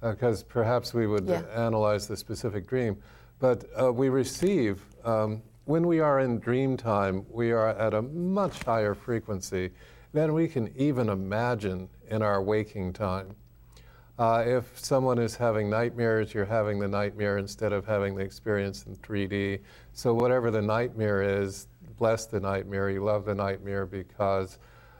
because perhaps we would Yeah. analyze the specific dream, but uh, we receive, um, when we are in dream time, we are at a much higher frequency than we can even imagine in our waking time. Uh, if someone is having nightmares, you're having the nightmare instead of having the experience in 3D. So, whatever the nightmare is, bless the nightmare. You love the nightmare because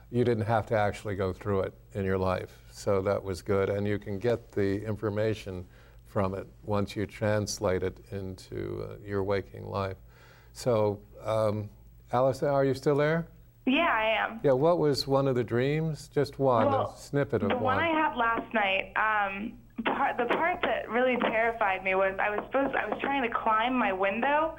you didn't have to actually go through it in your life. So, that was good. And you can get the information from it once you translate it into uh, your waking life. So, um, Alice, are you still there? Yeah, I am. Yeah, what was one of the dreams? Just one, Well, a snippet of the one. The one I had last night, um, part, the part that really terrified me was I was supposed I was trying to climb my window,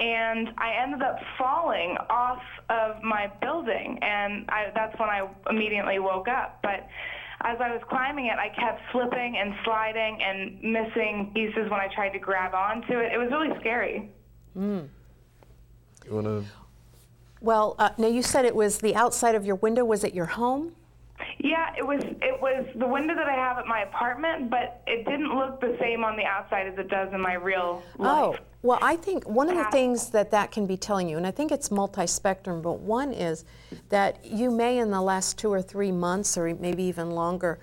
and I ended up falling off of my building, and I, that's when I immediately woke up. But as I was climbing it, I kept slipping and sliding and missing pieces when I tried to grab onto it. It was really scary. You want to? Well, uh, now you said it was the outside of your window. Was it your home? Yeah, it was it was the window that I have at my apartment, but it didn't look the same on the outside as it does in my real life. Oh, life. well, I think one of the things that that can be telling you, and I think it's multi-spectrum, but one is that you may, in the last two or three months, or maybe even longer,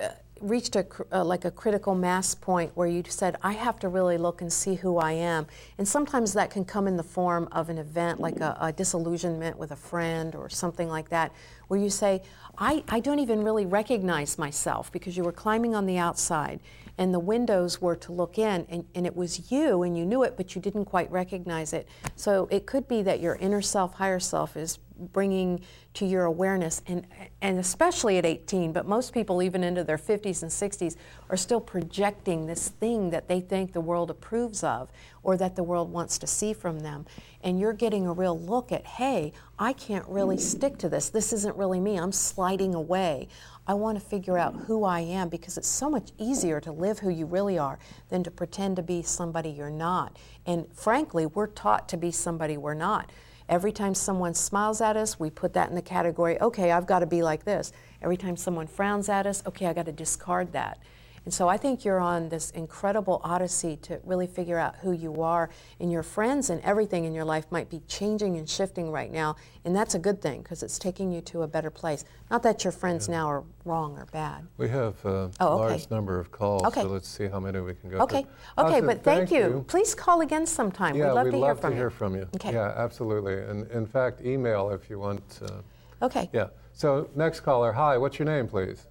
uh, reached a uh, like a critical mass point where you said, "I have to really look and see who I am." And sometimes that can come in the form of an event, like a, a disillusionment with a friend or something like that, where you say, I, "I don't even really recognize myself," because you were climbing on the outside, and the windows were to look in, and, and it was you, and you knew it, but you didn't quite recognize it. So it could be that your inner self, higher self, is bringing to your awareness, and, and especially at 18, but most people, even into their 50s and 60s, are still projecting this thing that they think the world approves of or that the world wants to see from them. And you're getting a real look at, hey, I can't really stick to this. This isn't really me. I'm sliding away. I want to figure out who I am because it's so much easier to live who you really are than to pretend to be somebody you're not. And frankly, we're taught to be somebody we're not. Every time someone smiles at us, we put that in the category, okay, I've got to be like this. Every time someone frowns at us, okay, I got to discard that. And so I think you're on this incredible odyssey to really figure out who you are. And your friends and everything in your life might be changing and shifting right now. And that's a good thing because it's taking you to a better place. Not that your friends now are wrong or bad. We have a Oh, okay. large number of calls, Okay. so let's see how many we can go Okay, through. okay, but thank, you. Please call again sometime. Yeah, we'd love we'd to love hear from to you. hear from you. Okay. Yeah, absolutely. And in fact, email if you want. Uh, Okay. yeah. So next caller, hi. What's your name, please?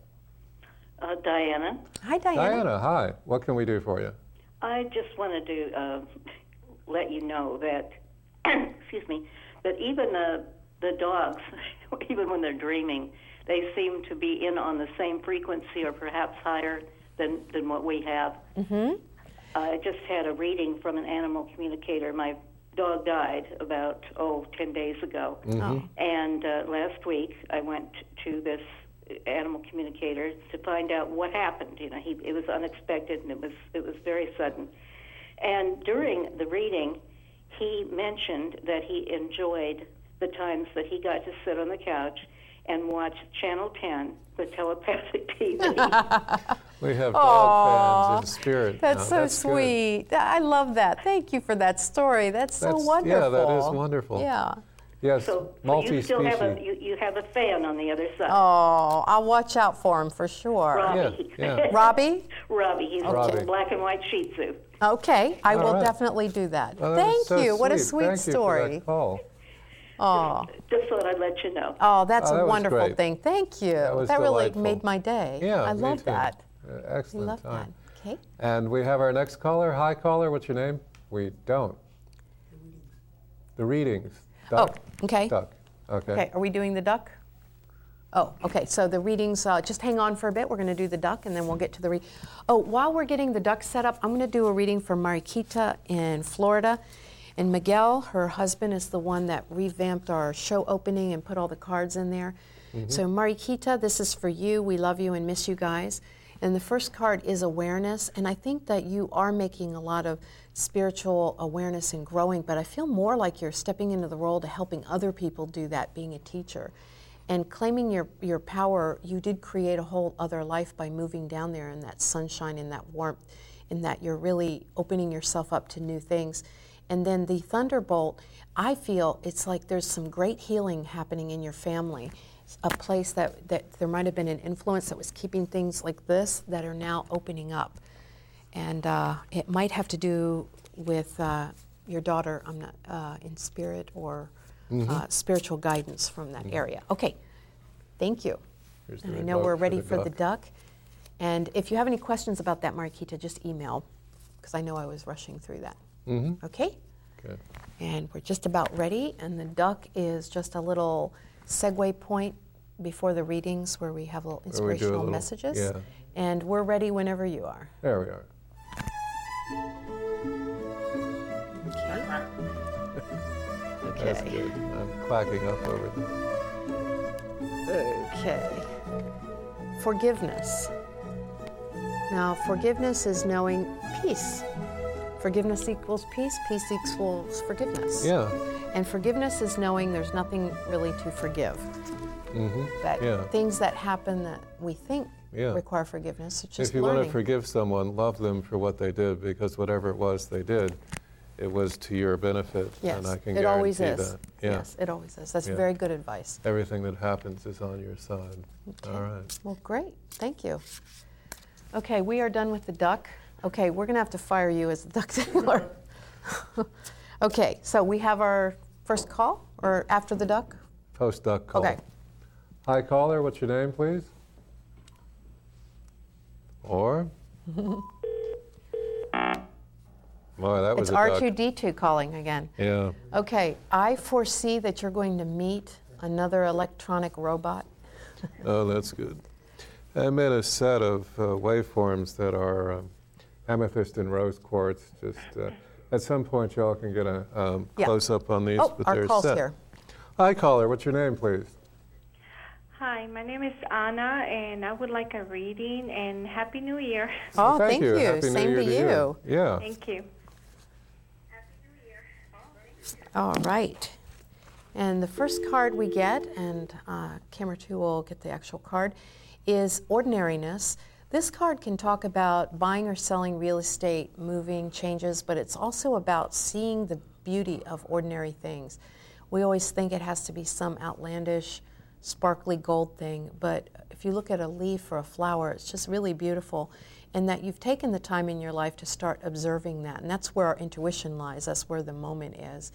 Uh, Diana, Hi, Diana. Diana. Hi. What can we do for you? I just wanted to uh, let you know that, excuse me, that even uh, the dogs, even when they're dreaming, they seem to be in on the same frequency or perhaps higher than, than what we have. Mm-hmm. I just had a reading from an animal communicator. My dog died about, oh, 10 days ago. Oh. And uh, last week, I went to this animal communicator to find out what happened. You know, he, it was unexpected and it was it was very sudden. And during the reading, he mentioned that he enjoyed the times that he got to sit on the couch and watch Channel 10, the telepathic TV. We have dog fans in spirit. That's now. so good. sweet. I love that. Thank you for that story. That's, so wonderful. yeah, that is wonderful. Yeah. Yes, so, so you still have a you, you have a fan on the other side. Oh, I'll watch out for him for sure. Robbie. Yeah, yeah. Robbie? Robbie, he's Robbie. a black and white Shih Tzu. Okay, I All will right. definitely do that. Oh, that was Thank so you. What a sweet. sweet Thank story. You for that call. Oh, Just thought I'd let you know. oh, that's Oh, a that was wonderful thing. Thank you. That was really made my day. Yeah, I me love too. that. Uh, I excellent love that. Okay. And we have our next caller. Hi, caller. What's your name? We don't. The readings. Duck. Oh, okay. Duck. Okay. Okay, are we doing the duck? Oh, okay, so the readings, uh, just hang on for a bit. We're going to do the duck and then we'll get to the read. Oh, while we're getting the duck set up, I'm going to do a reading for Mariquita in Florida. And Miguel, her husband, is the one that revamped our show opening and put all the cards in there. So, Mariquita, this is for you. We love you and miss you guys. And the first card is awareness. And I think that you are making a lot of spiritual awareness and growing, but I feel more like you're stepping into the role to helping other people do that, being a teacher. And claiming your, your power, you did create a whole other life by moving down there in that sunshine and that warmth, in that you're really opening yourself up to new things. And then the thunderbolt, I feel it's like there's some great healing happening in your family. A place that, that there might have been an influence that was keeping things like this that are now opening up. And uh, it might have to do with uh, your daughter, I'm not uh, in spirit or uh, spiritual guidance from that area. Okay, thank you. Here's And I know we're for ready the for the duck. And if you have any questions about that, Mariquita, just email, because I know I was rushing through that. Mm-hmm. Okay? Good. And we're just about ready, and the duck is just a little segue point before the readings where we have little Where we do a inspirational little- messages. yeah. And we're ready whenever you are. There we are. Okay. That's good. I'm quacking up over this. Okay. Forgiveness. Now, forgiveness is knowing peace. Forgiveness equals peace, peace equals forgiveness. Yeah. And forgiveness is knowing there's nothing really to forgive. Mm-hmm. That Yeah. things that happen that we think Yeah. require forgiveness, If you learning. want to forgive someone, love them for what they did, because whatever it was they did, it was to your benefit. yes, and I can it always is. that. Yeah. Yes, it always is. That's Yeah. very good advice. Everything that happens is on your side. All right. Well, great. Thank you. Okay, we are done with the duck. Okay, we're going to have to fire you as the duck dealer. okay, so we have our first call, or after the duck? Post duck call. Okay. Hi, caller. What's your name, please? Or? Boy, that was It's. R2D2 calling again. Yeah. Okay, I foresee that you're going to meet another electronic robot. Oh, that's good. I made a set of uh, waveforms that are um, amethyst and rose quartz. Just uh, at some point, y'all can get a um, Yeah. close up on these. Oh, but our call's set. here. Hi, caller. What's your name, please? Hi, my name is Anna, and I would like a reading. And Happy New Year! Oh, Well, thank you. Happy New Same Year to to you. Yeah. Thank you. Happy New Year. All right. And the first card we get, and uh, camera two will get the actual card, is ordinariness. This card can talk about buying or selling real estate, moving, changes, but it's also about seeing the beauty of ordinary things. We always think it has to be some outlandish, sparkly gold thing, but if you look at a leaf or a flower, it's just really beautiful. And that you've taken the time in your life to start observing that. And that's where our intuition lies, that's where the moment is.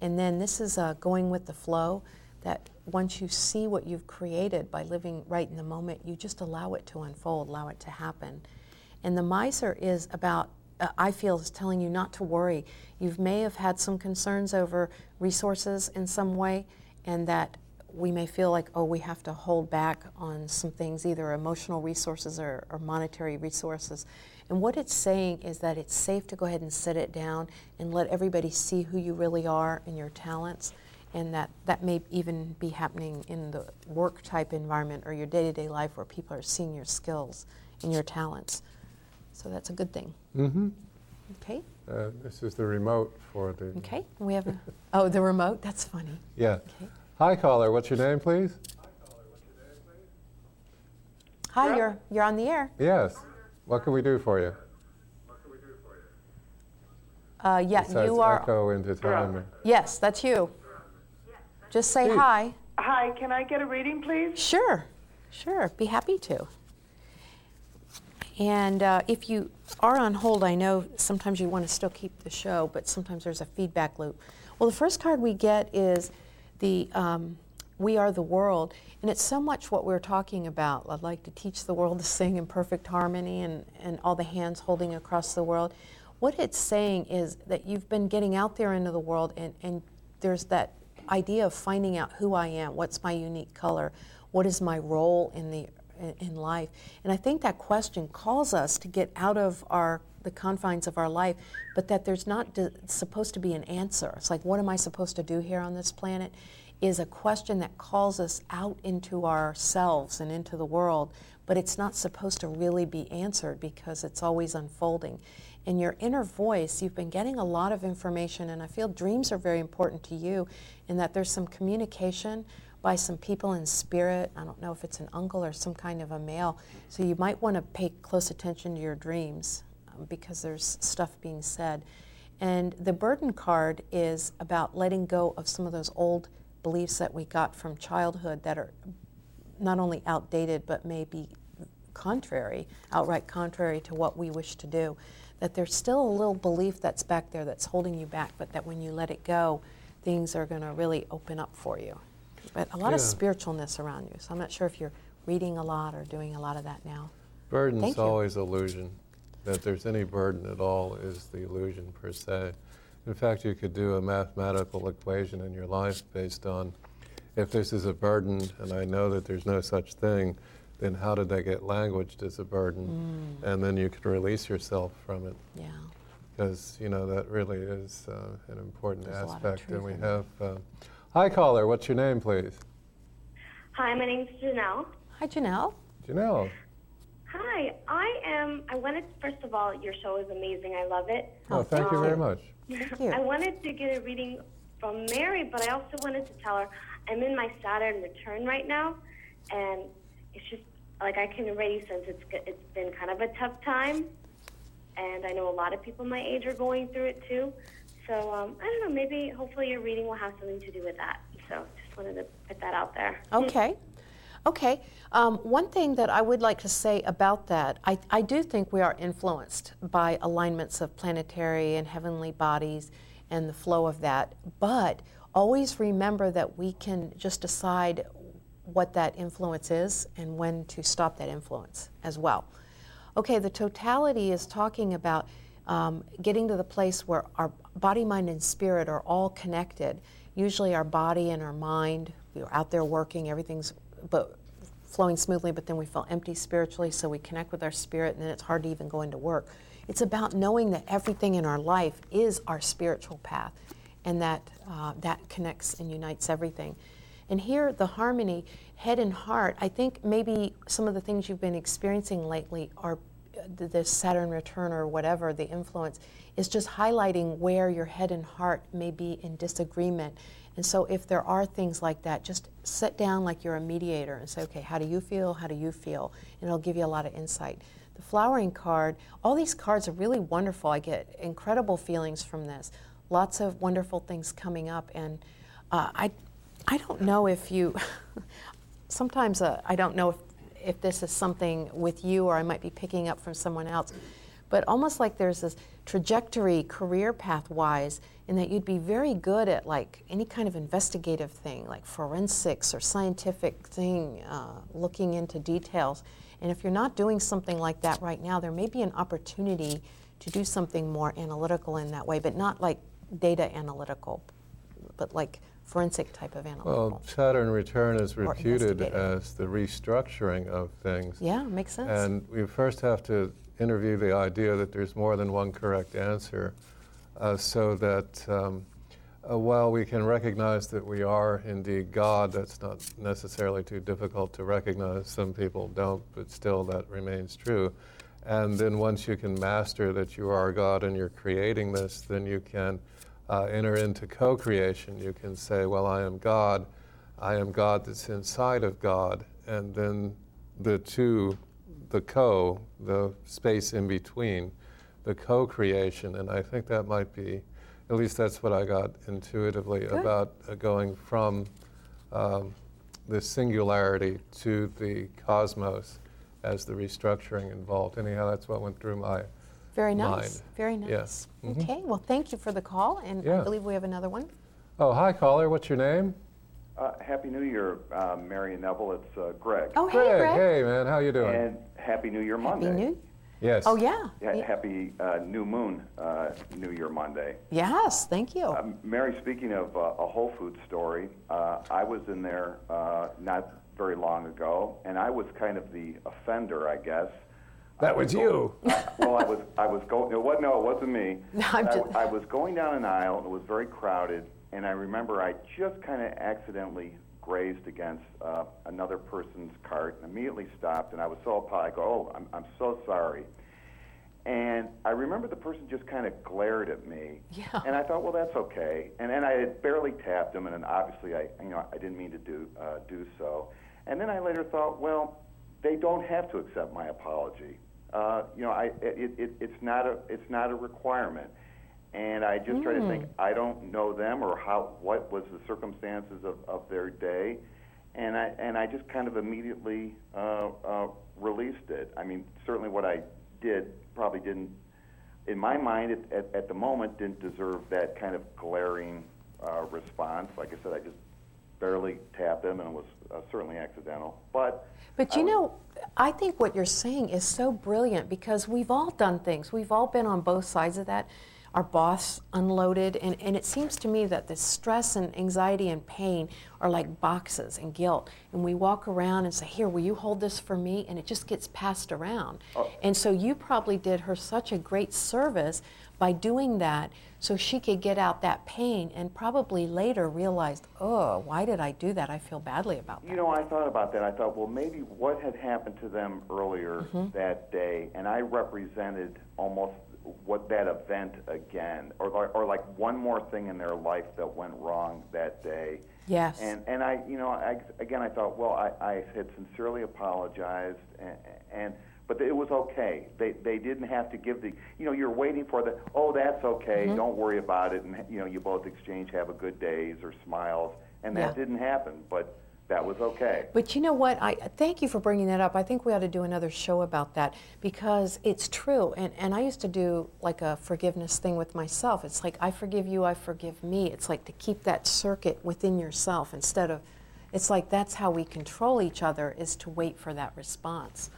And then this is uh, going with the flow that once you see what you've created by living right in the moment, you just allow it to unfold, allow it to happen. And the miser is about, uh, I feel, is telling you not to worry. You may have had some concerns over resources in some way, and that we may feel like, oh, we have to hold back on some things, either emotional resources or, or monetary resources. And what it's saying is that it's safe to go ahead and sit it down and let everybody see who you really are and your talents and that that may even be happening in the work type environment or your day-to-day life where people are seeing your skills and your talents so that's a good thing Mm-hmm. okay Uh, this is the remote for the. okay we have a oh the remote that's funny Yeah. okay Hi, caller. What's your name, please? hi caller, what's your name, please? Hi, you're you're on the air Yes. What can we do for you? uh, yeah Besides you are echo into time. yes that's you just say Steve. hi Hi, can I get a reading, please? Sure, sure, be happy to. And uh, if you are on hold, I know sometimes you want to still keep the show, but sometimes there's a feedback loop. Well, the first card we get is the um, We Are the World, and it's so much what we're talking about. I'd like to teach the world to sing in perfect harmony and, and all the hands holding across the world. What it's saying is that you've been getting out there into the world, and, and there's that idea of finding out who I am, what's my unique color, what is my role in the in life. And I think that question calls us to get out of our the confines of our life, but that there's not supposed to be an answer. It's like what am I supposed to do here on this planet? Is a question that calls us out into ourselves and into the world, but it's not supposed to really be answered because it's always unfolding. In your inner voice, you've been getting a lot of information, and I feel dreams are very important to you in that there's some communication by some people in spirit. I don't know if it's an uncle or some kind of a male. So you might want to pay close attention to your dreams Um, because there's stuff being said. And the burden card is about letting go of some of those old beliefs that we got from childhood that are not only outdated but may be contrary, outright contrary to what we wish to do. That there's still a little belief that's back there that's holding you back, but that when you let it go, things are going to really open up for you. But a lot of spiritualness around you. So I'm not sure if you're reading a lot or doing a lot of that now. Burden's Thank you. always illusion. That there's any burden at all is the illusion per se. In fact, you could do a mathematical equation in your life based on if this is a burden and I know that there's no such thing, then how did I get languaged as a burden? Mm. And then you can release yourself from it Yeah. because, you know, that really is uh, an important There's a lot of aspect. And we have. Uh, hi, caller. What's your name, please? Hi, my name's Janelle. Hi, Janelle. Janelle. Hi, I am. I wanted, first of all, your show is amazing. I love it. Oh, thank you very much. Thank you. I wanted to get a reading from Mary, but I also wanted to tell her I'm in my Saturn return right now, and it's just like I can already sense it's it's been kind of a tough time, and I know a lot of people my age are going through it too. So um, I don't know. Maybe, hopefully, your reading will have something to do with that. So just wanted to put that out there. Okay. Okay. Um, one thing that I would like to say about that, I, I do think we are influenced by alignments of planetary and heavenly bodies and the flow of that. But always remember that we can just decide what that influence is and when to stop that influence as well. Okay, the totality is talking about um, getting to the place where our body, mind, and spirit are all connected. Usually, our body and our mind, we're out there working, everything's but flowing smoothly, but then we feel empty spiritually, so we connect with our spirit, and then it's hard to even go into work. It's about knowing that everything in our life is our spiritual path, and that uh, that connects and unites everything. And here, the harmony, head and heart, I think maybe some of the things you've been experiencing lately are the Saturn return or whatever, the influence, is just highlighting where your head and heart may be in disagreement. And so, if there are things like that, just sit down like you're a mediator and say, okay, how do you feel? How do you feel? And it'll give you a lot of insight. the flowering card, all these cards are really wonderful. I get incredible feelings from this. Lots of wonderful things coming up, and uh, I, I don't know if you. sometimes uh, I don't know if if this is something with you or I might be picking up from someone else, but almost like there's this trajectory career path wise in that you'd be very good at like any kind of investigative thing like forensics or scientific thing uh, looking into details. And if you're not doing something like that right now there may be an opportunity to do something more analytical in that way but not like data analytical but like forensic type of analytical. Well, Saturn return is reputed as the restructuring of things. yeah makes sense. And we first have to interview the idea that there's more than one correct answer uh, so that um, uh, while we can recognize that we are indeed God, that's not necessarily too difficult to recognize. Some people don't, but still that remains true. And then once you can master that you are God and you're creating this, then you can uh, enter into co creation. You can say, Well, I am God. I am God that's inside of God. And then the two, the co, the space in between, the co creation. And I think that might be, at least that's what I got intuitively about uh, going from um, the singularity to the cosmos as the restructuring involved. Anyhow, that's what went through my very nice mind. very nice Yes. Mhm. okay well thank you for the call and i believe we have another one Oh, hi, caller. What's your name? Uh, Happy New Year, uh, Mary and Neville. It's uh, Greg. oh hey Greg. greg Hey, man. How you doing? And Happy New Year happy Monday. new yes. oh yeah Yeah, Yeah. Happy uh, New Moon, uh, New Year Monday. yes thank you Um, Mary, speaking of uh, a Whole Foods story, uh, I was in there uh, not very long ago, and I was kind of the offender, I guess. That I was go- you. uh, well, I was, I was going. It was, no, it wasn't me. No, I'm I, just- I was going down an aisle. and It was very crowded, and I remember I just kind of accidentally grazed against uh, another person's cart, and immediately stopped. And I was so go, "Oh, I'm, I'm so sorry." And I remember the person just kind of glared at me. Yeah. And I thought, well, that's okay. And then I had barely tapped him, and then obviously I, you know, I didn't mean to do uh, do so. And then I later thought, well, they don't have to accept my apology. Uh, you know, I it, it, it's not a it's not a requirement. And I just try to think, I don't know them or how what was the circumstances of, of their day, and I and I just kind of immediately uh, uh, released it. I mean, certainly what I did probably didn't, in my mind at, at, at the moment, didn't deserve that kind of glaring uh, response. Like I said, I just barely tapped them, and it was uh, certainly accidental. But But you know, I think what you're saying is so brilliant because we've all done things. We've all been on both sides of that. Our boss unloaded, and, and it seems to me that the stress and anxiety and pain are like boxes and guilt. And we walk around and say, Here, will you hold this for me? And it just gets passed around. Oh. And so you probably did her such a great service by doing that so she could get out that pain and probably later realized, Oh, why did I do that? I feel badly about that. You know, I thought about that. I thought, well, maybe what had happened to them earlier mm-hmm. that day, and I represented almost what that event again, or, or or like one more thing in their life that went wrong that day. Yes. And and I, you know, I, again, I thought, well, I, I had sincerely apologized, and, and but it was okay. They they didn't have to give the, you know, you're waiting for the, oh, that's okay, mm-hmm. don't worry about it, and you know, you both exchange have a good days or smiles, and that Yeah. didn't happen, but that was okay. But you know what? I thank you for bringing that up. I think we ought to do another show about that because it's true. And and I used to do like a forgiveness thing with myself. It's like I forgive you, I forgive me. It's like to keep that circuit within yourself instead of it's like that's how we control each other is to wait for that response.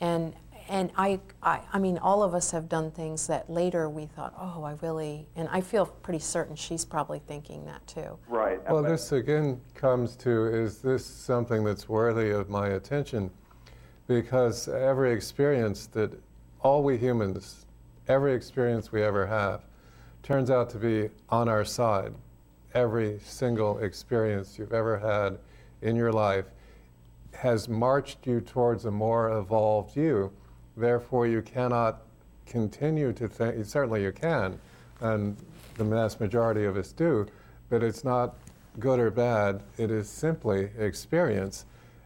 And and I, I I mean all of us have done things that later we thought, "Oh, I really." And I feel pretty certain she's probably thinking that too. Right. Well, But- this again comes to is this something that's worthy of my attention? Because every experience that all we humans, every experience we ever have, turns out to be on our side. Every single experience you've ever had in your life has marched you towards a more evolved you. Therefore, you cannot continue to think, certainly you can, and the vast majority of us do, but it's not good or bad. It is simply experience.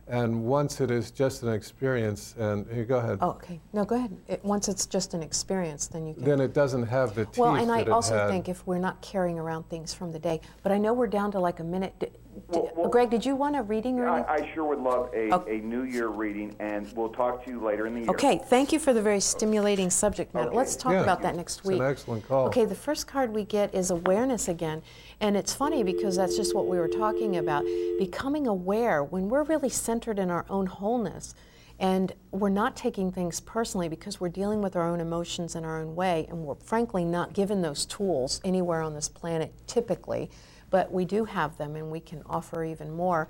And once it is just an experience, and here, go ahead. Oh, okay. No, go ahead. It, once it's just an experience, then you can. Then it doesn't have the teeth well, and I also think if we're not carrying around things from the day, but I know we're down to like a minute. D- d- Well, well- Greg, did you want a reading or anything? I, I sure would love a, Okay. a New Year reading, and we'll talk to you later in the year. Okay, thank you for the very stimulating subject matter. Okay. Let's talk Yeah. about that next week. It's an excellent call. Okay, the first card we get is awareness again. And it's funny because that's just what we were talking about. Becoming aware when we're really centered in our own wholeness and we're not taking things personally because we're dealing with our own emotions in our own way and we're frankly not given those tools anywhere on this planet typically, but we do have them and we can offer even more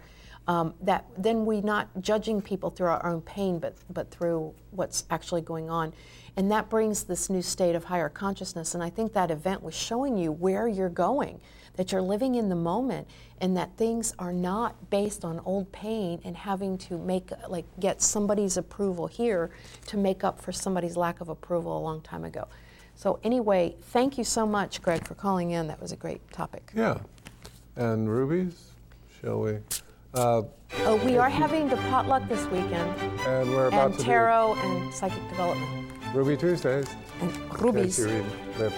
um, that then we're not judging people through our own pain, but but through what's actually going on, and that brings this new state of higher consciousness. And I think that event was showing you where you're going, that you're living in the moment, and that things are not based on old pain and having to make like get somebody's approval here to make up for somebody's lack of approval a long time ago. So anyway, thank you so much, Greg, for calling in. That was a great topic. Yeah. And rubies, shall we? Uh, Oh, we are having the potluck this weekend. and we're about and to tarot and psychic development Ruby Tuesdays. and rubies. Lips.